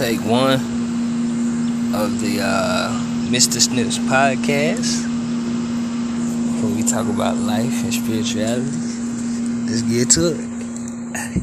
take one of the uh, Mr. Snips podcast where we talk about life and spirituality. Let's get to it.